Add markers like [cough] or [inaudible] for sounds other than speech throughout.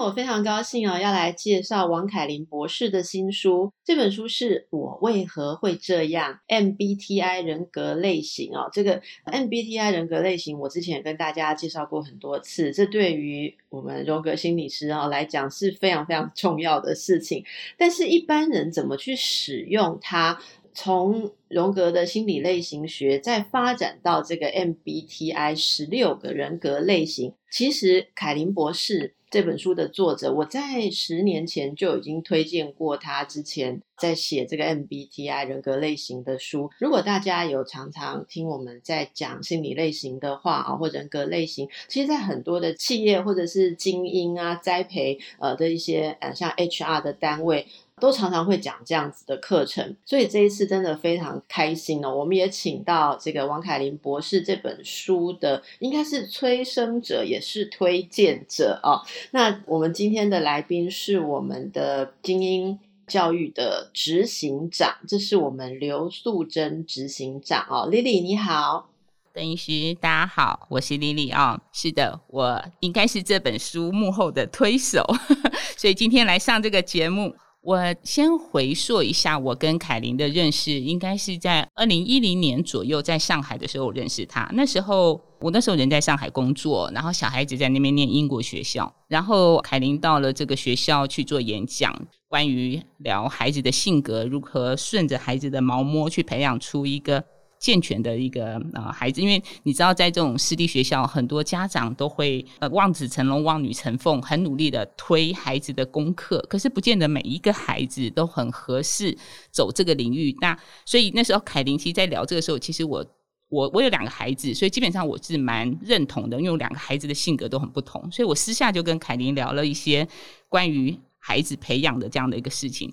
我非常高兴啊，要来介绍王凯琳博士的新书。这本书是我为何会这样？MBTI 人格类型哦，这个 MBTI 人格类型，我之前也跟大家介绍过很多次。这对于我们荣格心理师啊来讲是非常非常重要的事情。但是，一般人怎么去使用它？从荣格的心理类型学再发展到这个 MBTI 十六个人格类型，其实凯琳博士。这本书的作者，我在十年前就已经推荐过他。之前在写这个 MBTI 人格类型的书，如果大家有常常听我们在讲心理类型的话啊，或人格类型，其实，在很多的企业或者是精英啊栽培呃的一些呃像 HR 的单位。都常常会讲这样子的课程，所以这一次真的非常开心哦！我们也请到这个王凯琳博士这本书的，应该是催生者，也是推荐者哦。那我们今天的来宾是我们的精英教育的执行长，这是我们刘素贞执行长哦。Lily 你好，邓医师大家好，我是 Lily 啊、哦。是的，我应该是这本书幕后的推手，[laughs] 所以今天来上这个节目。我先回溯一下，我跟凯琳的认识，应该是在二零一零年左右，在上海的时候我认识她。那时候我那时候人在上海工作，然后小孩子在那边念英国学校，然后凯琳到了这个学校去做演讲，关于聊孩子的性格，如何顺着孩子的毛摸去培养出一个。健全的一个呃孩子，因为你知道，在这种私立学校，很多家长都会呃望子成龙、望女成凤，很努力的推孩子的功课，可是不见得每一个孩子都很合适走这个领域。那所以那时候凯琳其实在聊这个时候，其实我我我有两个孩子，所以基本上我是蛮认同的，因为我两个孩子的性格都很不同，所以我私下就跟凯琳聊了一些关于孩子培养的这样的一个事情。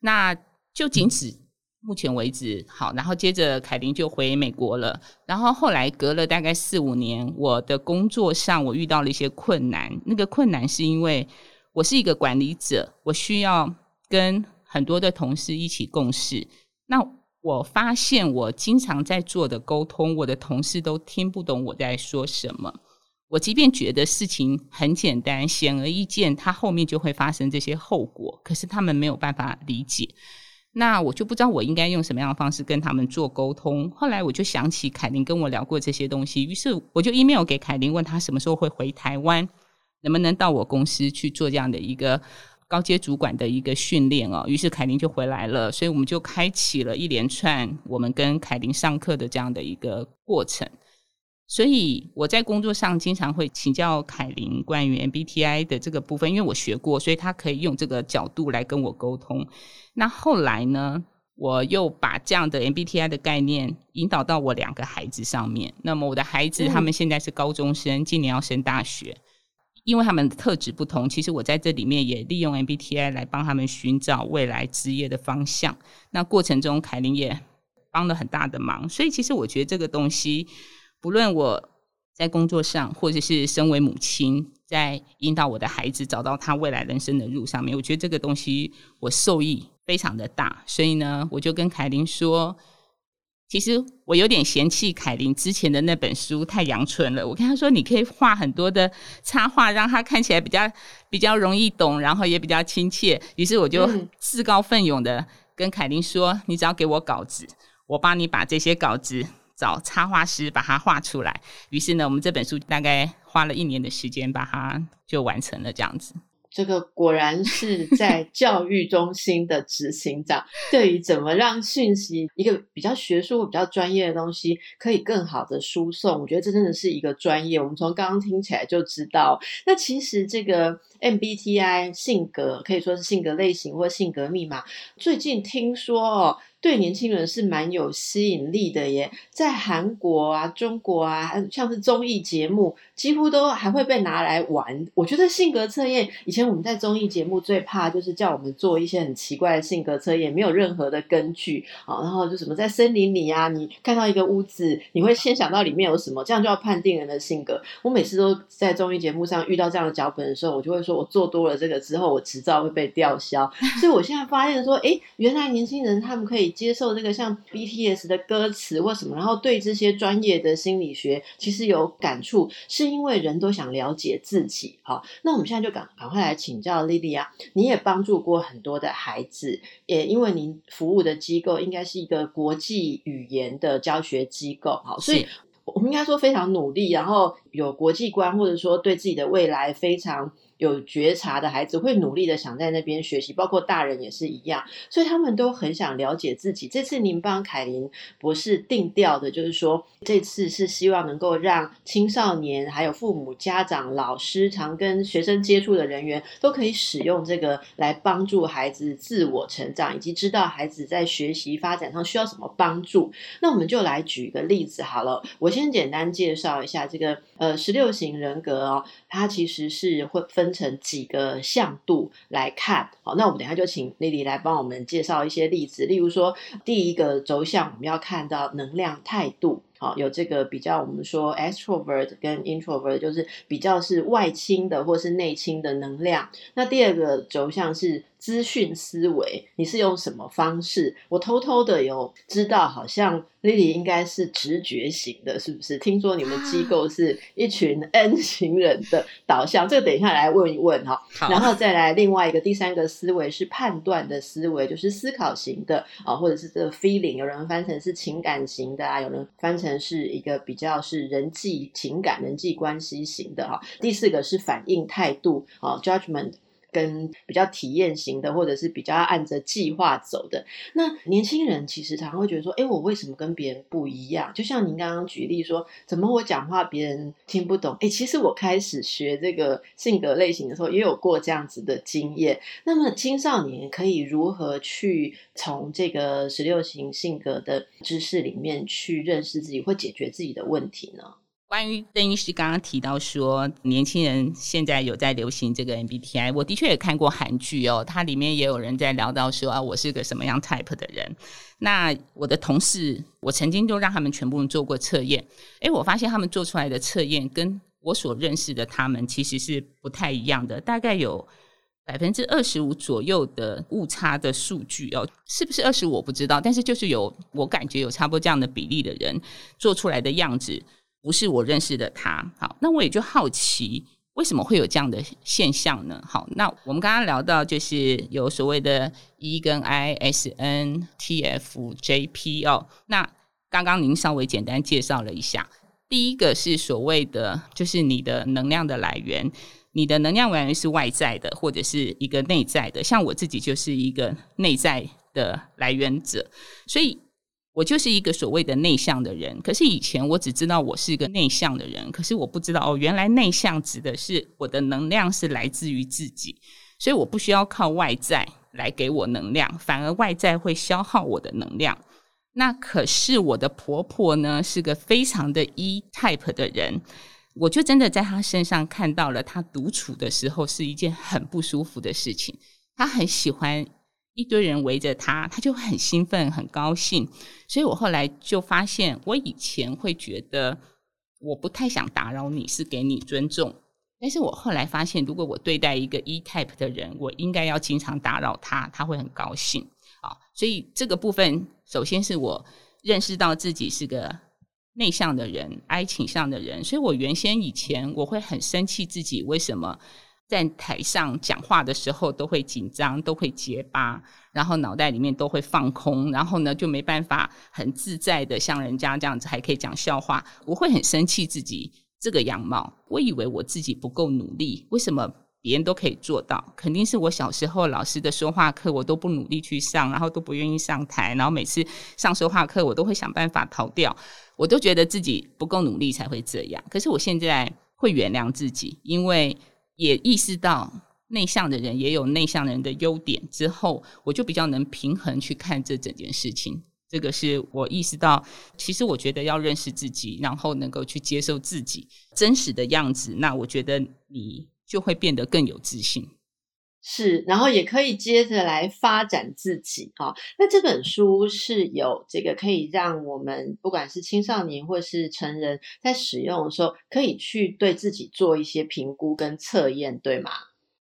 那就仅此。目前为止，好，然后接着凯琳就回美国了。然后后来隔了大概四五年，我的工作上我遇到了一些困难。那个困难是因为我是一个管理者，我需要跟很多的同事一起共事。那我发现我经常在做的沟通，我的同事都听不懂我在说什么。我即便觉得事情很简单、显而易见，它后面就会发生这些后果，可是他们没有办法理解。那我就不知道我应该用什么样的方式跟他们做沟通。后来我就想起凯琳跟我聊过这些东西，于是我就 email 给凯琳，问他什么时候会回台湾，能不能到我公司去做这样的一个高阶主管的一个训练哦。于是凯琳就回来了，所以我们就开启了一连串我们跟凯琳上课的这样的一个过程。所以我在工作上经常会请教凯琳关于 MBTI 的这个部分，因为我学过，所以他可以用这个角度来跟我沟通。那后来呢，我又把这样的 MBTI 的概念引导到我两个孩子上面。那么我的孩子他们现在是高中生，今年要升大学，因为他们的特质不同，其实我在这里面也利用 MBTI 来帮他们寻找未来职业的方向。那过程中，凯琳也帮了很大的忙，所以其实我觉得这个东西。不论我在工作上，或者是身为母亲，在引导我的孩子找到他未来人生的路上面，我觉得这个东西我受益非常的大。所以呢，我就跟凯琳说，其实我有点嫌弃凯琳之前的那本书太阳春了。我跟他说，你可以画很多的插画，让他看起来比较比较容易懂，然后也比较亲切。于是我就自告奋勇的跟凯琳说，你只要给我稿子，我帮你把这些稿子。找插画师把它画出来，于是呢，我们这本书大概花了一年的时间把它就完成了，这样子。这个果然是在 [laughs] 教育中心的执行长，对于怎么让讯息一个比较学术、比较专业的东西可以更好的输送，我觉得这真的是一个专业。我们从刚刚听起来就知道，那其实这个 MBTI 性格可以说是性格类型或性格密码。最近听说哦。对年轻人是蛮有吸引力的耶。在韩国啊、中国啊，像是综艺节目，几乎都还会被拿来玩。我觉得性格测验，以前我们在综艺节目最怕就是叫我们做一些很奇怪的性格测验，没有任何的根据啊。然后就什么在森林里啊，你看到一个屋子，你会先想到里面有什么，这样就要判定人的性格。我每次都在综艺节目上遇到这样的脚本的时候，我就会说，我做多了这个之后，我执照会被吊销。所以我现在发现说，哎，原来年轻人他们可以接受这个像 BTS 的歌词或什么，然后对这些专业的心理学其实有感触，是因为人都想了解自己。好，那我们现在就赶赶快来请教 Lily 啊，你也帮助过很多的孩子，也因为您服务的机构应该是一个国际语言的教学机构，好，所以我们应该说非常努力，然后有国际观，或者说对自己的未来非常。有觉察的孩子会努力的想在那边学习，包括大人也是一样，所以他们都很想了解自己。这次您帮凯琳博士定调的，就是说这次是希望能够让青少年、还有父母、家长、老师、常跟学生接触的人员都可以使用这个来帮助孩子自我成长，以及知道孩子在学习发展上需要什么帮助。那我们就来举一个例子好了，我先简单介绍一下这个呃十六型人格哦，它其实是会分。分成几个向度来看，好，那我们等下就请 Lily 来帮我们介绍一些例子。例如说，第一个轴向我们要看到能量态度，好，有这个比较，我们说 extrovert 跟 introvert，就是比较是外倾的或是内倾的能量。那第二个轴向是。资讯思维，你是用什么方式？我偷偷的有知道，好像 Lily 应该是直觉型的，是不是？听说你们机构是一群 [laughs] N 型人的导向，这个等一下来问一问哈。好，然后再来另外一个第三个思维是判断的思维，就是思考型的啊，或者是这个 feeling，有人翻成是情感型的啊，有人翻成是一个比较是人际情感、人际关系型的哈。第四个是反应态度啊，judgment。跟比较体验型的，或者是比较按着计划走的，那年轻人其实常常会觉得说，哎，我为什么跟别人不一样？就像您刚刚举例说，怎么我讲话别人听不懂？哎，其实我开始学这个性格类型的时候，也有过这样子的经验。那么青少年可以如何去从这个十六型性格的知识里面去认识自己，或解决自己的问题呢？关于邓医师刚刚提到说，年轻人现在有在流行这个 MBTI，我的确也看过韩剧哦，它里面也有人在聊到说啊，我是个什么样 type 的人。那我的同事，我曾经就让他们全部做过测验，诶，我发现他们做出来的测验跟我所认识的他们其实是不太一样的，大概有百分之二十五左右的误差的数据哦，是不是二十五我不知道，但是就是有我感觉有差不多这样的比例的人做出来的样子。不是我认识的他，好，那我也就好奇，为什么会有这样的现象呢？好，那我们刚刚聊到就是有所谓的 E 跟 I、S N、T F、J P 哦，那刚刚您稍微简单介绍了一下，第一个是所谓的就是你的能量的来源，你的能量来源是外在的或者是一个内在的，像我自己就是一个内在的来源者，所以。我就是一个所谓的内向的人，可是以前我只知道我是一个内向的人，可是我不知道哦，原来内向指的是我的能量是来自于自己，所以我不需要靠外在来给我能量，反而外在会消耗我的能量。那可是我的婆婆呢，是个非常的 E type 的人，我就真的在她身上看到了，她独处的时候是一件很不舒服的事情，她很喜欢。一堆人围着他，他就很兴奋、很高兴。所以我后来就发现，我以前会觉得我不太想打扰你，是给你尊重。但是我后来发现，如果我对待一个 E type 的人，我应该要经常打扰他，他会很高兴。啊，所以这个部分，首先是我认识到自己是个内向的人，I 倾向的人。所以我原先以前我会很生气自己为什么。在台上讲话的时候都会紧张，都会结巴，然后脑袋里面都会放空，然后呢就没办法很自在的像人家这样子还可以讲笑话。我会很生气自己这个样貌，我以为我自己不够努力，为什么别人都可以做到？肯定是我小时候老师的说话课我都不努力去上，然后都不愿意上台，然后每次上说话课我都会想办法逃掉，我都觉得自己不够努力才会这样。可是我现在会原谅自己，因为。也意识到内向的人也有内向人的优点之后，我就比较能平衡去看这整件事情。这个是我意识到，其实我觉得要认识自己，然后能够去接受自己真实的样子，那我觉得你就会变得更有自信。是，然后也可以接着来发展自己啊。那这本书是有这个可以让我们不管是青少年或是成人在使用的时候，可以去对自己做一些评估跟测验，对吗？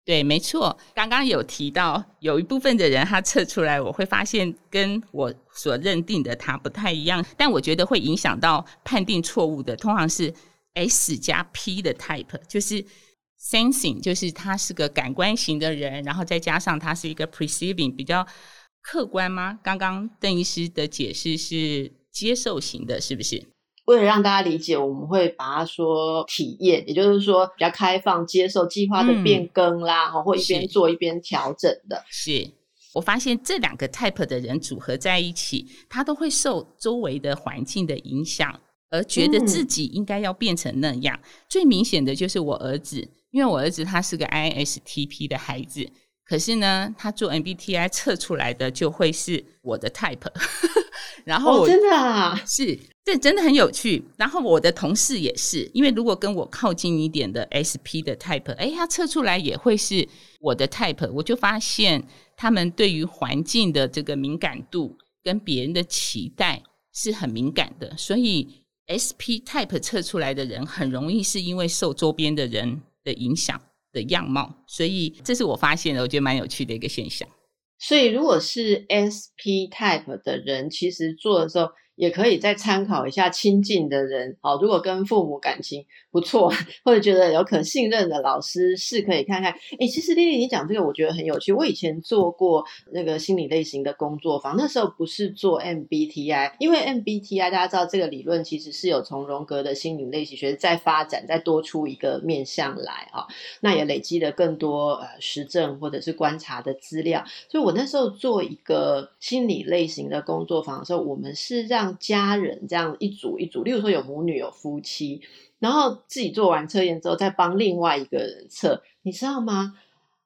对，没错。刚刚有提到，有一部分的人他测出来，我会发现跟我所认定的他不太一样。但我觉得会影响到判定错误的，通常是 S 加 P 的 type，就是 sensing，就是他是个感官型的人，然后再加上他是一个 perceiving，比较客观吗？刚刚邓医师的解释是接受型的，是不是？为了让大家理解，我们会把它说体验，也就是说比较开放、接受计划的变更啦，嗯、或一边做一边调整的。是，我发现这两个 type 的人组合在一起，他都会受周围的环境的影响，而觉得自己应该要变成那样。嗯、最明显的就是我儿子，因为我儿子他是个 ISTP 的孩子，可是呢，他做 MBTI 测出来的就会是我的 type。[laughs] 然后、哦、真的啊，是。这真的很有趣。然后我的同事也是，因为如果跟我靠近一点的 SP 的 type，哎，他测出来也会是我的 type。我就发现他们对于环境的这个敏感度跟别人的期待是很敏感的。所以 SP type 测出来的人很容易是因为受周边的人的影响的样貌。所以这是我发现的，我觉得蛮有趣的一个现象。所以如果是 SP type 的人，其实做的时候。也可以再参考一下亲近的人，好，如果跟父母感情不错，[laughs] 或者觉得有可信任的老师，是可以看看。诶，其实丽丽你讲这个，我觉得很有趣。我以前做过那个心理类型的工作坊，那时候不是做 MBTI，因为 MBTI 大家知道这个理论其实是有从荣格的心理类型学再发展，再多出一个面向来啊，那也累积了更多呃实证或者是观察的资料。所以我那时候做一个心理类型的工作坊的时候，我们是让像家人这样一组一组，例如说有母女有夫妻，然后自己做完测验之后，再帮另外一个人测，你知道吗？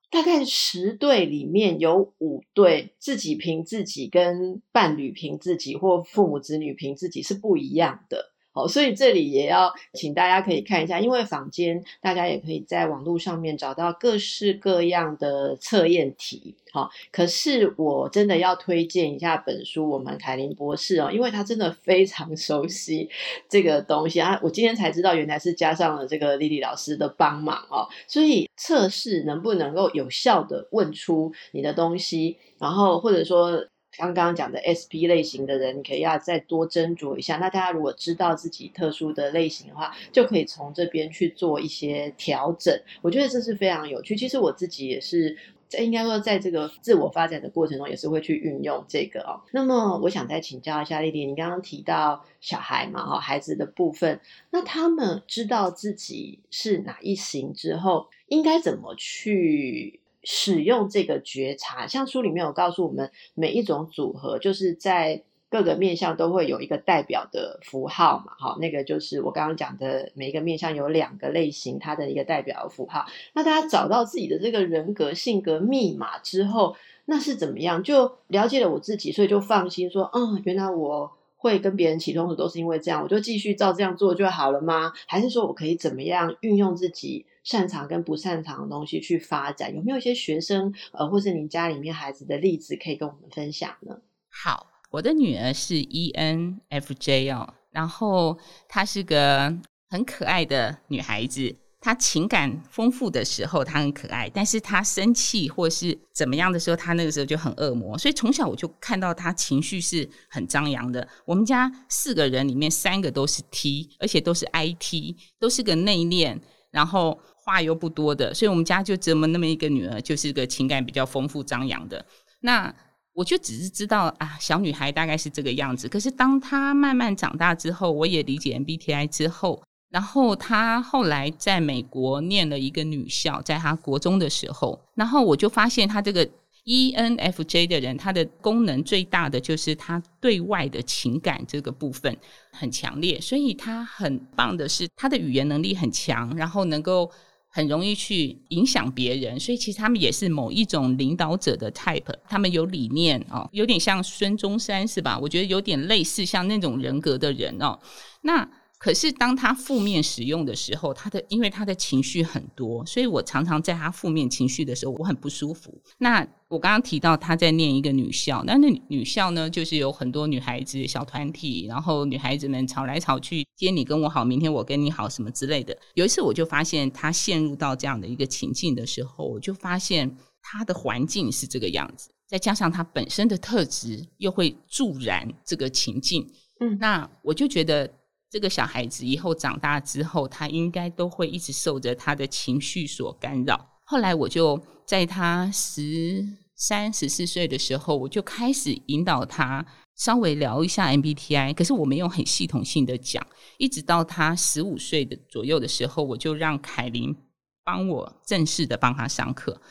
大概十对里面有五对自己凭自己，跟伴侣凭自己，或父母子女凭自己是不一样的。哦，所以这里也要请大家可以看一下，因为坊间大家也可以在网络上面找到各式各样的测验题。好，可是我真的要推荐一下本书，我们凯琳博士哦，因为他真的非常熟悉这个东西啊。我今天才知道，原来是加上了这个丽丽老师的帮忙哦。所以测试能不能够有效地问出你的东西，然后或者说。刚刚讲的 SP 类型的人，你可以要再多斟酌一下。那大家如果知道自己特殊的类型的话，就可以从这边去做一些调整。我觉得这是非常有趣。其实我自己也是，应该说在这个自我发展的过程中，也是会去运用这个哦。那么我想再请教一下丽丽，你刚刚提到小孩嘛，哈，孩子的部分，那他们知道自己是哪一型之后，应该怎么去？使用这个觉察，像书里面有告诉我们，每一种组合就是在各个面向都会有一个代表的符号嘛，好，那个就是我刚刚讲的，每一个面向有两个类型，它的一个代表符号。那大家找到自己的这个人格性格密码之后，那是怎么样？就了解了我自己，所以就放心说，嗯，原来我会跟别人起冲突都是因为这样，我就继续照这样做就好了吗？还是说我可以怎么样运用自己？擅长跟不擅长的东西去发展，有没有一些学生呃，或是您家里面孩子的例子可以跟我们分享呢？好，我的女儿是 ENFJ 哦，然后她是个很可爱的女孩子。她情感丰富的时候，她很可爱；但是她生气或是怎么样的时候，她那个时候就很恶魔。所以从小我就看到她情绪是很张扬的。我们家四个人里面三个都是 T，而且都是 IT，都是个内敛，然后。话又不多的，所以我们家就这么那么一个女儿，就是个情感比较丰富张扬的。那我就只是知道啊，小女孩大概是这个样子。可是当她慢慢长大之后，我也理解 MBTI 之后，然后她后来在美国念了一个女校，在她国中的时候，然后我就发现她这个。ENFJ 的人，她的功能最大的就是她对外的情感这个部分很强烈，所以她很棒的是她的语言能力很强，然后能够很容易去影响别人，所以其实他们也是某一种领导者的 type，他们有理念哦，有点像孙中山是吧？我觉得有点类似像那种人格的人哦，那。可是当他负面使用的时候，他的因为他的情绪很多，所以我常常在他负面情绪的时候，我很不舒服。那我刚刚提到他在念一个女校，那那女校呢，就是有很多女孩子小团体，然后女孩子们吵来吵去，今天你跟我好，明天我跟你好，什么之类的。有一次我就发现他陷入到这样的一个情境的时候，我就发现他的环境是这个样子，再加上他本身的特质又会助燃这个情境。嗯，那我就觉得。这个小孩子以后长大之后，他应该都会一直受着他的情绪所干扰。后来我就在他十三、十四岁的时候，我就开始引导他稍微聊一下 MBTI，可是我没有很系统性的讲。一直到他十五岁的左右的时候，我就让凯琳帮我正式的帮他上课。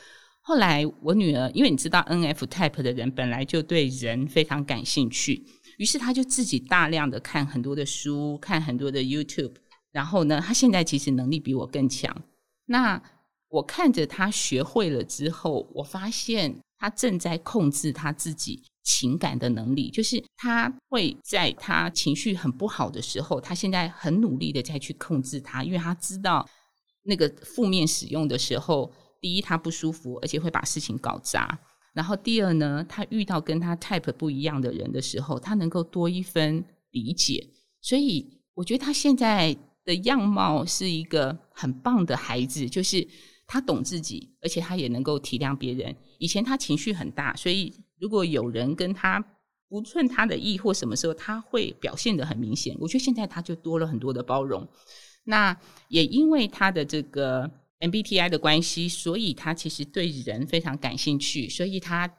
后来我女儿，因为你知道 NF Type 的人本来就对人非常感兴趣。于是他就自己大量的看很多的书，看很多的 YouTube，然后呢，他现在其实能力比我更强。那我看着他学会了之后，我发现他正在控制他自己情感的能力，就是他会在他情绪很不好的时候，他现在很努力的在去控制他，因为他知道那个负面使用的时候，第一他不舒服，而且会把事情搞砸。然后第二呢，他遇到跟他 type 不一样的人的时候，他能够多一分理解。所以我觉得他现在的样貌是一个很棒的孩子，就是他懂自己，而且他也能够体谅别人。以前他情绪很大，所以如果有人跟他不顺他的意，或什么时候他会表现得很明显。我觉得现在他就多了很多的包容。那也因为他的这个。MBTI 的关系，所以他其实对人非常感兴趣。所以他，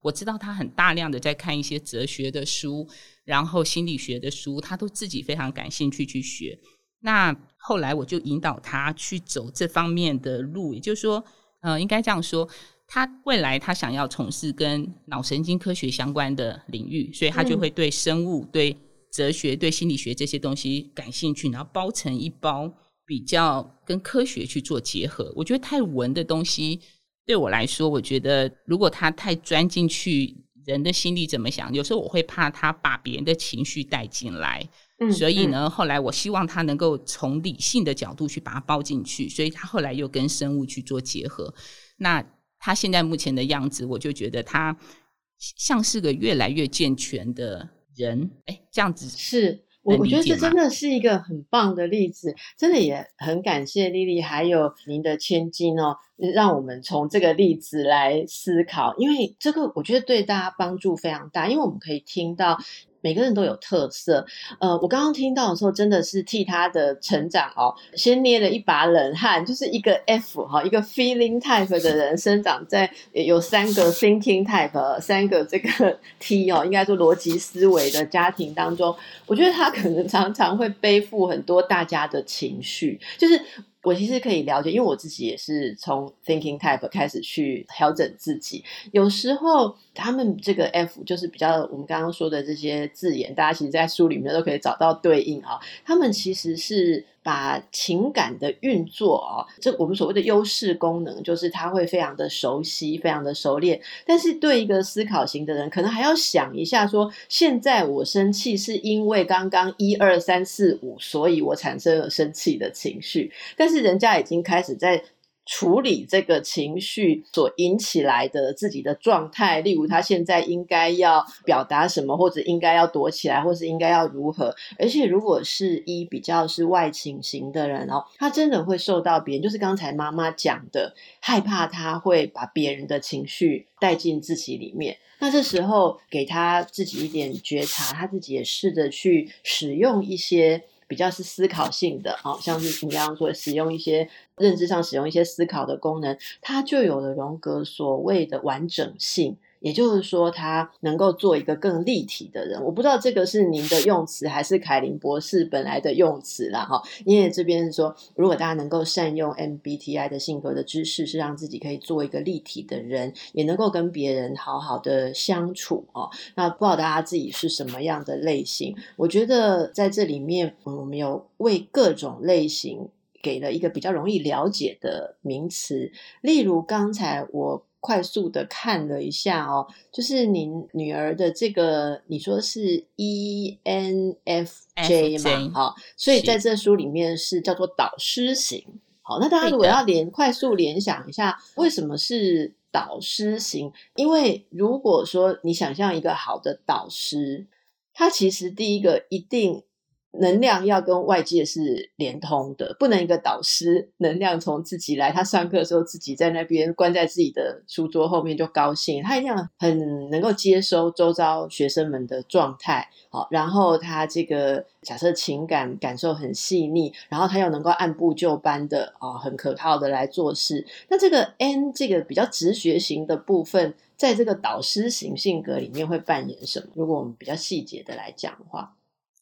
我知道他很大量的在看一些哲学的书，然后心理学的书，他都自己非常感兴趣去学。那后来我就引导他去走这方面的路，也就是说，呃，应该这样说，他未来他想要从事跟脑神经科学相关的领域，所以他就会对生物、嗯、对哲学、对心理学这些东西感兴趣，然后包成一包。比较跟科学去做结合，我觉得太文的东西对我来说，我觉得如果他太钻进去人的心里怎么想，有时候我会怕他把别人的情绪带进来。嗯，所以呢，后来我希望他能够从理性的角度去把它包进去，所以他后来又跟生物去做结合。那他现在目前的样子，我就觉得他像是个越来越健全的人。哎，这样子是。我我觉得这真的是一个很棒的例子，真的也很感谢丽丽还有您的千金哦，让我们从这个例子来思考，因为这个我觉得对大家帮助非常大，因为我们可以听到。每个人都有特色，呃，我刚刚听到的时候，真的是替他的成长哦，先捏了一把冷汗。就是一个 F 哈，一个 Feeling Type 的人生长在有三个 Thinking Type，三个这个 [laughs] T 哦，应该说逻辑思维的家庭当中，我觉得他可能常常会背负很多大家的情绪，就是。我其实可以了解，因为我自己也是从 thinking type 开始去调整自己。有时候他们这个 F 就是比较我们刚刚说的这些字眼，大家其实在书里面都可以找到对应啊。他们其实是。把情感的运作哦，这我们所谓的优势功能，就是他会非常的熟悉，非常的熟练。但是对一个思考型的人，可能还要想一下说，现在我生气是因为刚刚一二三四五，所以我产生了生气的情绪。但是人家已经开始在。处理这个情绪所引起来的自己的状态，例如他现在应该要表达什么，或者应该要躲起来，或是应该要如何。而且如果是一比较是外倾型的人哦，他真的会受到别人，就是刚才妈妈讲的，害怕他会把别人的情绪带进自己里面。那这时候给他自己一点觉察，他自己也试着去使用一些。比较是思考性的，好像是你刚刚说使用一些认知上使用一些思考的功能，它就有了荣格所谓的完整性。也就是说，他能够做一个更立体的人。我不知道这个是您的用词，还是凯琳博士本来的用词啦。哈。因为这边是说，如果大家能够善用 MBTI 的性格的知识，是让自己可以做一个立体的人，也能够跟别人好好的相处哦。那不知道大家自己是什么样的类型？我觉得在这里面，我们有为各种类型。给了一个比较容易了解的名词，例如刚才我。快速的看了一下哦，就是您女儿的这个，你说是 ENFJ 嘛？好，所以在这书里面是叫做导师型。好，那大家如果要联快速联想一下，为什么是导师型？因为如果说你想象一个好的导师，他其实第一个一定。能量要跟外界是连通的，不能一个导师能量从自己来。他上课的时候自己在那边关在自己的书桌后面就高兴，他一定要很能够接收周遭学生们的状态，好，然后他这个假设情感感受很细腻，然后他又能够按部就班的啊，很可靠的来做事。那这个 N 这个比较直觉型的部分，在这个导师型性格里面会扮演什么？如果我们比较细节的来讲的话。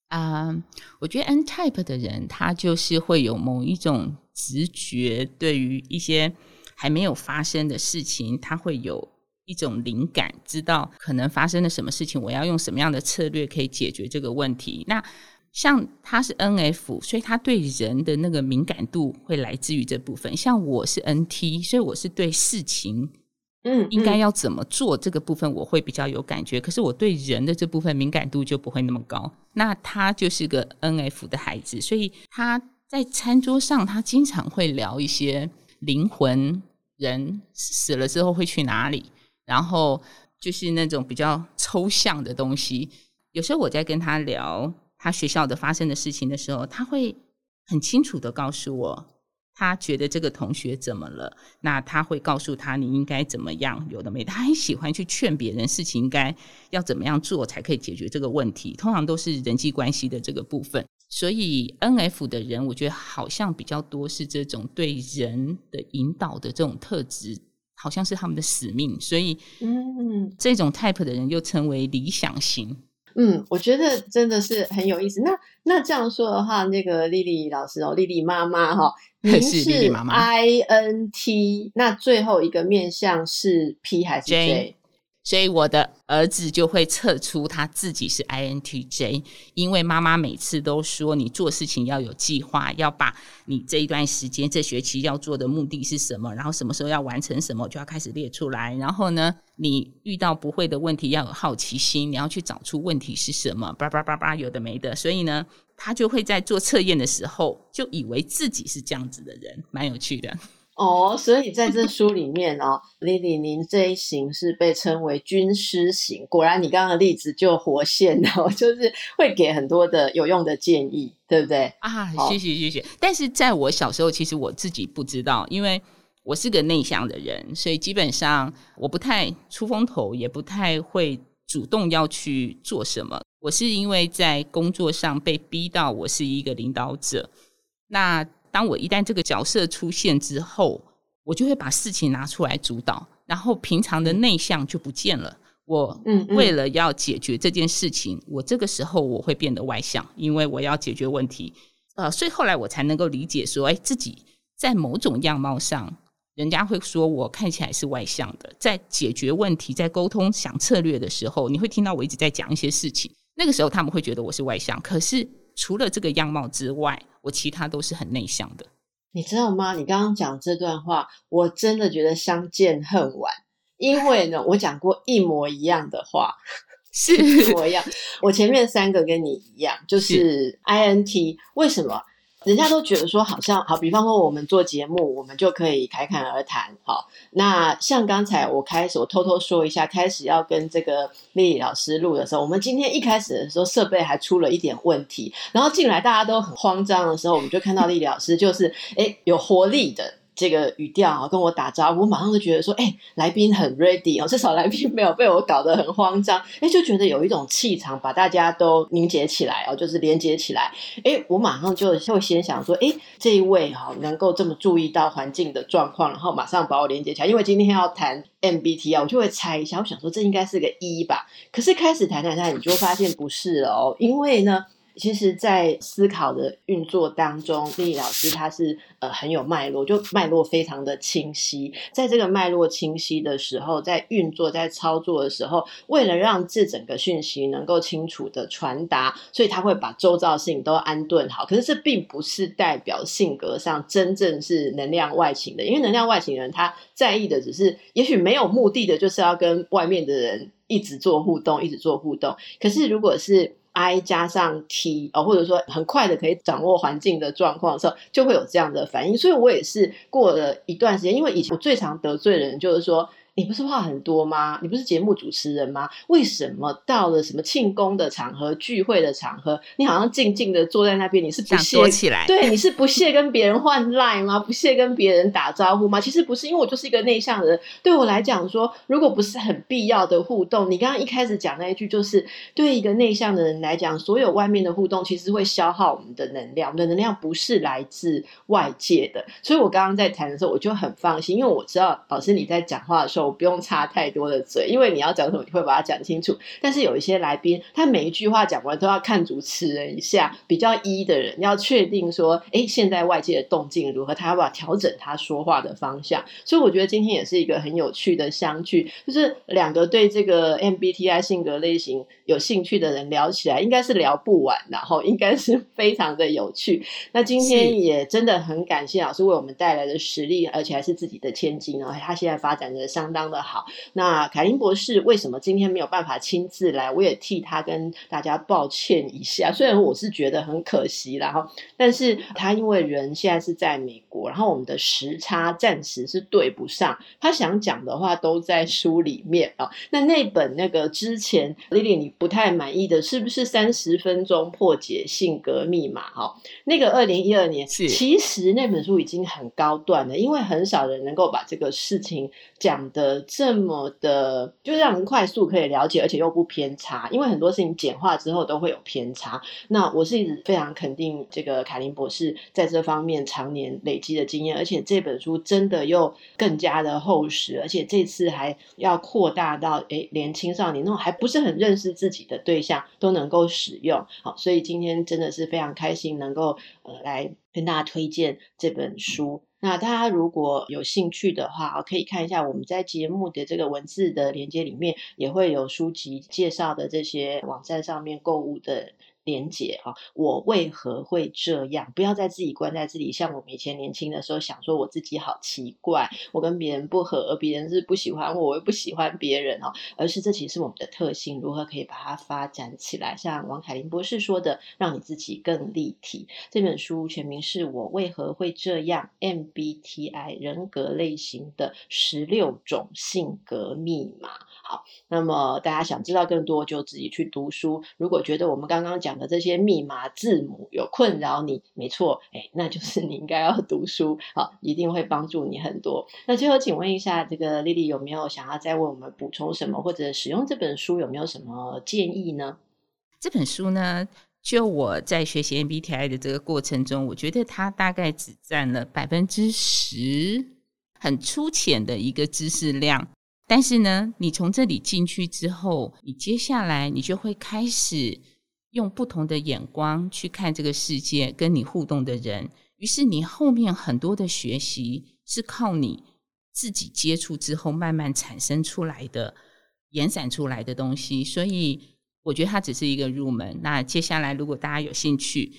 啊我觉得 N type 的人，他就是会有某一种直觉，对于一些还没有发生的事情，他会有一种灵感，知道可能发生了什么事情，我要用什么样的策略可以解决这个问题。那像他是 NF，所以他对人的那个敏感度会来自于这部分。像我是 NT，所以我是对事情。嗯，应该要怎么做这个部分我会比较有感觉，可是我对人的这部分敏感度就不会那么高。那他就是个 NF 的孩子，所以他在餐桌上他经常会聊一些灵魂，人死了之后会去哪里，然后就是那种比较抽象的东西。有时候我在跟他聊他学校的发生的事情的时候，他会很清楚的告诉我。他觉得这个同学怎么了？那他会告诉他你应该怎么样？有的没的，他很喜欢去劝别人，事情应该要怎么样做才可以解决这个问题。通常都是人际关系的这个部分。所以 NF 的人，我觉得好像比较多是这种对人的引导的这种特质，好像是他们的使命。所以，嗯，这种 type 的人又称为理想型。嗯，我觉得真的是很有意思。那那这样说的话，那个丽丽老师哦，丽丽妈妈哈。[laughs] 您是 INT，那最后一个面向是 P 还是 J 所以我的儿子就会测出他自己是 INTJ，因为妈妈每次都说你做事情要有计划，要把你这一段时间、这学期要做的目的是什么，然后什么时候要完成什么，就要开始列出来。然后呢，你遇到不会的问题要有好奇心，你要去找出问题是什么，叭叭叭叭，有的没的。所以呢。他就会在做测验的时候，就以为自己是这样子的人，蛮有趣的哦。所以在这书里面哦，Lily，您这一型是被称为军师型。果然，你刚刚的例子就活现了，[laughs] 就是会给很多的有用的建议，对不对？啊，谢谢谢谢。但是在我小时候，其实我自己不知道，因为我是个内向的人，所以基本上我不太出风头，也不太会主动要去做什么。我是因为在工作上被逼到我是一个领导者，那当我一旦这个角色出现之后，我就会把事情拿出来主导，然后平常的内向就不见了。我为了要解决这件事情，我这个时候我会变得外向，因为我要解决问题。呃，所以后来我才能够理解说，哎，自己在某种样貌上，人家会说我看起来是外向的，在解决问题、在沟通、想策略的时候，你会听到我一直在讲一些事情。那个时候他们会觉得我是外向，可是除了这个样貌之外，我其他都是很内向的。你知道吗？你刚刚讲这段话，我真的觉得相见恨晚，因为呢，我讲过一模一样的话，[laughs] 是一模一样。我前面三个跟你一样，就是 INT，是为什么？人家都觉得说好像好，比方说我们做节目，我们就可以侃侃而谈。好，那像刚才我开始，我偷偷说一下，开始要跟这个丽丽老师录的时候，我们今天一开始的时候设备还出了一点问题，然后进来大家都很慌张的时候，我们就看到丽丽老师就是诶有活力的。这个语调啊，跟我打招呼，我马上就觉得说，哎，来宾很 ready 哦，至少来宾没有被我搞得很慌张，哎，就觉得有一种气场把大家都凝结起来哦，就是连接起来，哎，我马上就会先想说，哎，这一位哈能够这么注意到环境的状况，然后马上把我连接起来，因为今天要谈 MBTI，我就会猜一下，我想说这应该是个 E 吧，可是开始谈谈谈，你就发现不是哦，因为呢。其实，在思考的运作当中，莉莉老师他是呃很有脉络，就脉络非常的清晰。在这个脉络清晰的时候，在运作、在操作的时候，为了让这整个讯息能够清楚的传达，所以他会把周遭事情都安顿好。可是这并不是代表性格上真正是能量外倾的，因为能量外倾人他在意的只是，也许没有目的的，就是要跟外面的人一直做互动，一直做互动。可是如果是 I 加上 T 哦，或者说很快的可以掌握环境的状况的时候，就会有这样的反应。所以我也是过了一段时间，因为以前我最常得罪人就是说。你不是话很多吗？你不是节目主持人吗？为什么到了什么庆功的场合、聚会的场合，你好像静静的坐在那边？你是不屑起来？对，你是不屑跟别人换 line 吗？不屑跟别人打招呼吗？其实不是，因为我就是一个内向的人。对我来讲说，如果不是很必要的互动，你刚刚一开始讲那一句，就是对一个内向的人来讲，所有外面的互动其实会消耗我们的能量，我们的能量不是来自外界的。所以我刚刚在谈的时候，我就很放心，因为我知道老师你在讲话的时候。我不用插太多的嘴，因为你要讲什么，你会把它讲清楚。但是有一些来宾，他每一句话讲完都要看主持人一下，比较一的人要确定说，哎，现在外界的动静如何，他要不要调整他说话的方向？所以我觉得今天也是一个很有趣的相聚，就是两个对这个 MBTI 性格类型有兴趣的人聊起来，应该是聊不完，然后应该是 [laughs] 非常的有趣。那今天也真的很感谢老师为我们带来的实力，而且还是自己的千金哦，他现在发展的相当的好。那凯琳博士为什么今天没有办法亲自来？我也替他跟大家抱歉一下。虽然我是觉得很可惜，然后，但是他因为人现在是在美国，然后我们的时差暂时是对不上。他想讲的话都在书里面啊。那那本那个之前 Lily 你不太满意的是不是三十分钟破解性格密码？哈，那个二零一二年，其实那本书已经很高段了，因为很少人能够把这个事情讲得这么的，就让人快速可以了解，而且又不偏差。因为很多事情简化之后都会有偏差。那我是一直非常肯定这个凯琳博士在这方面常年累积的经验，而且这本书真的又更加的厚实，而且这次还要扩大到诶，连青少年那种还不是很认识自己的对象都能够使用。好，所以今天真的是非常开心能够呃来跟大家推荐这本书。那大家如果有兴趣的话，可以看一下我们在节目的这个文字的连接里面，也会有书籍介绍的这些网站上面购物的。连结啊！我为何会这样？不要再自己关在自己，像我们以前年轻的时候，想说我自己好奇怪，我跟别人不合，别人是不喜欢我，我又不喜欢别人哦。而是这其实是我们的特性，如何可以把它发展起来？像王凯琳博士说的，让你自己更立体。这本书全名是我为何会这样？MBTI 人格类型的十六种性格密码。好，那么大家想知道更多，就自己去读书。如果觉得我们刚刚讲的这些密码字母有困扰你，没错，哎，那就是你应该要读书，好，一定会帮助你很多。那最后，请问一下，这个莉莉有没有想要再为我们补充什么，或者使用这本书有没有什么建议呢？这本书呢，就我在学习 MBTI 的这个过程中，我觉得它大概只占了百分之十，很粗浅的一个知识量。但是呢，你从这里进去之后，你接下来你就会开始用不同的眼光去看这个世界，跟你互动的人。于是你后面很多的学习是靠你自己接触之后慢慢产生出来的、延展出来的东西。所以我觉得它只是一个入门。那接下来如果大家有兴趣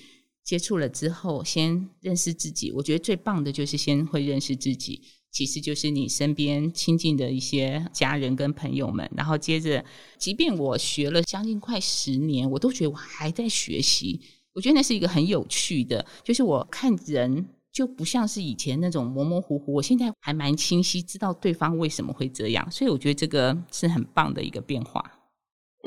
接触了之后，先认识自己。我觉得最棒的就是先会认识自己。其实就是你身边亲近的一些家人跟朋友们，然后接着，即便我学了将近快十年，我都觉得我还在学习。我觉得那是一个很有趣的，就是我看人就不像是以前那种模模糊糊，我现在还蛮清晰，知道对方为什么会这样，所以我觉得这个是很棒的一个变化。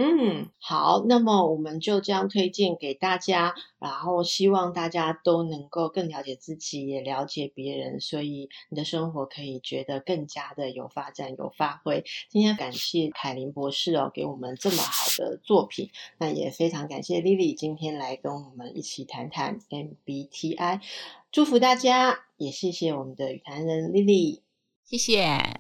嗯，好，那么我们就这样推荐给大家，然后希望大家都能够更了解自己，也了解别人，所以你的生活可以觉得更加的有发展、有发挥。今天感谢凯琳博士哦，给我们这么好的作品，那也非常感谢莉莉今天来跟我们一起谈谈 MBTI，祝福大家，也谢谢我们的与谈人莉莉，谢谢。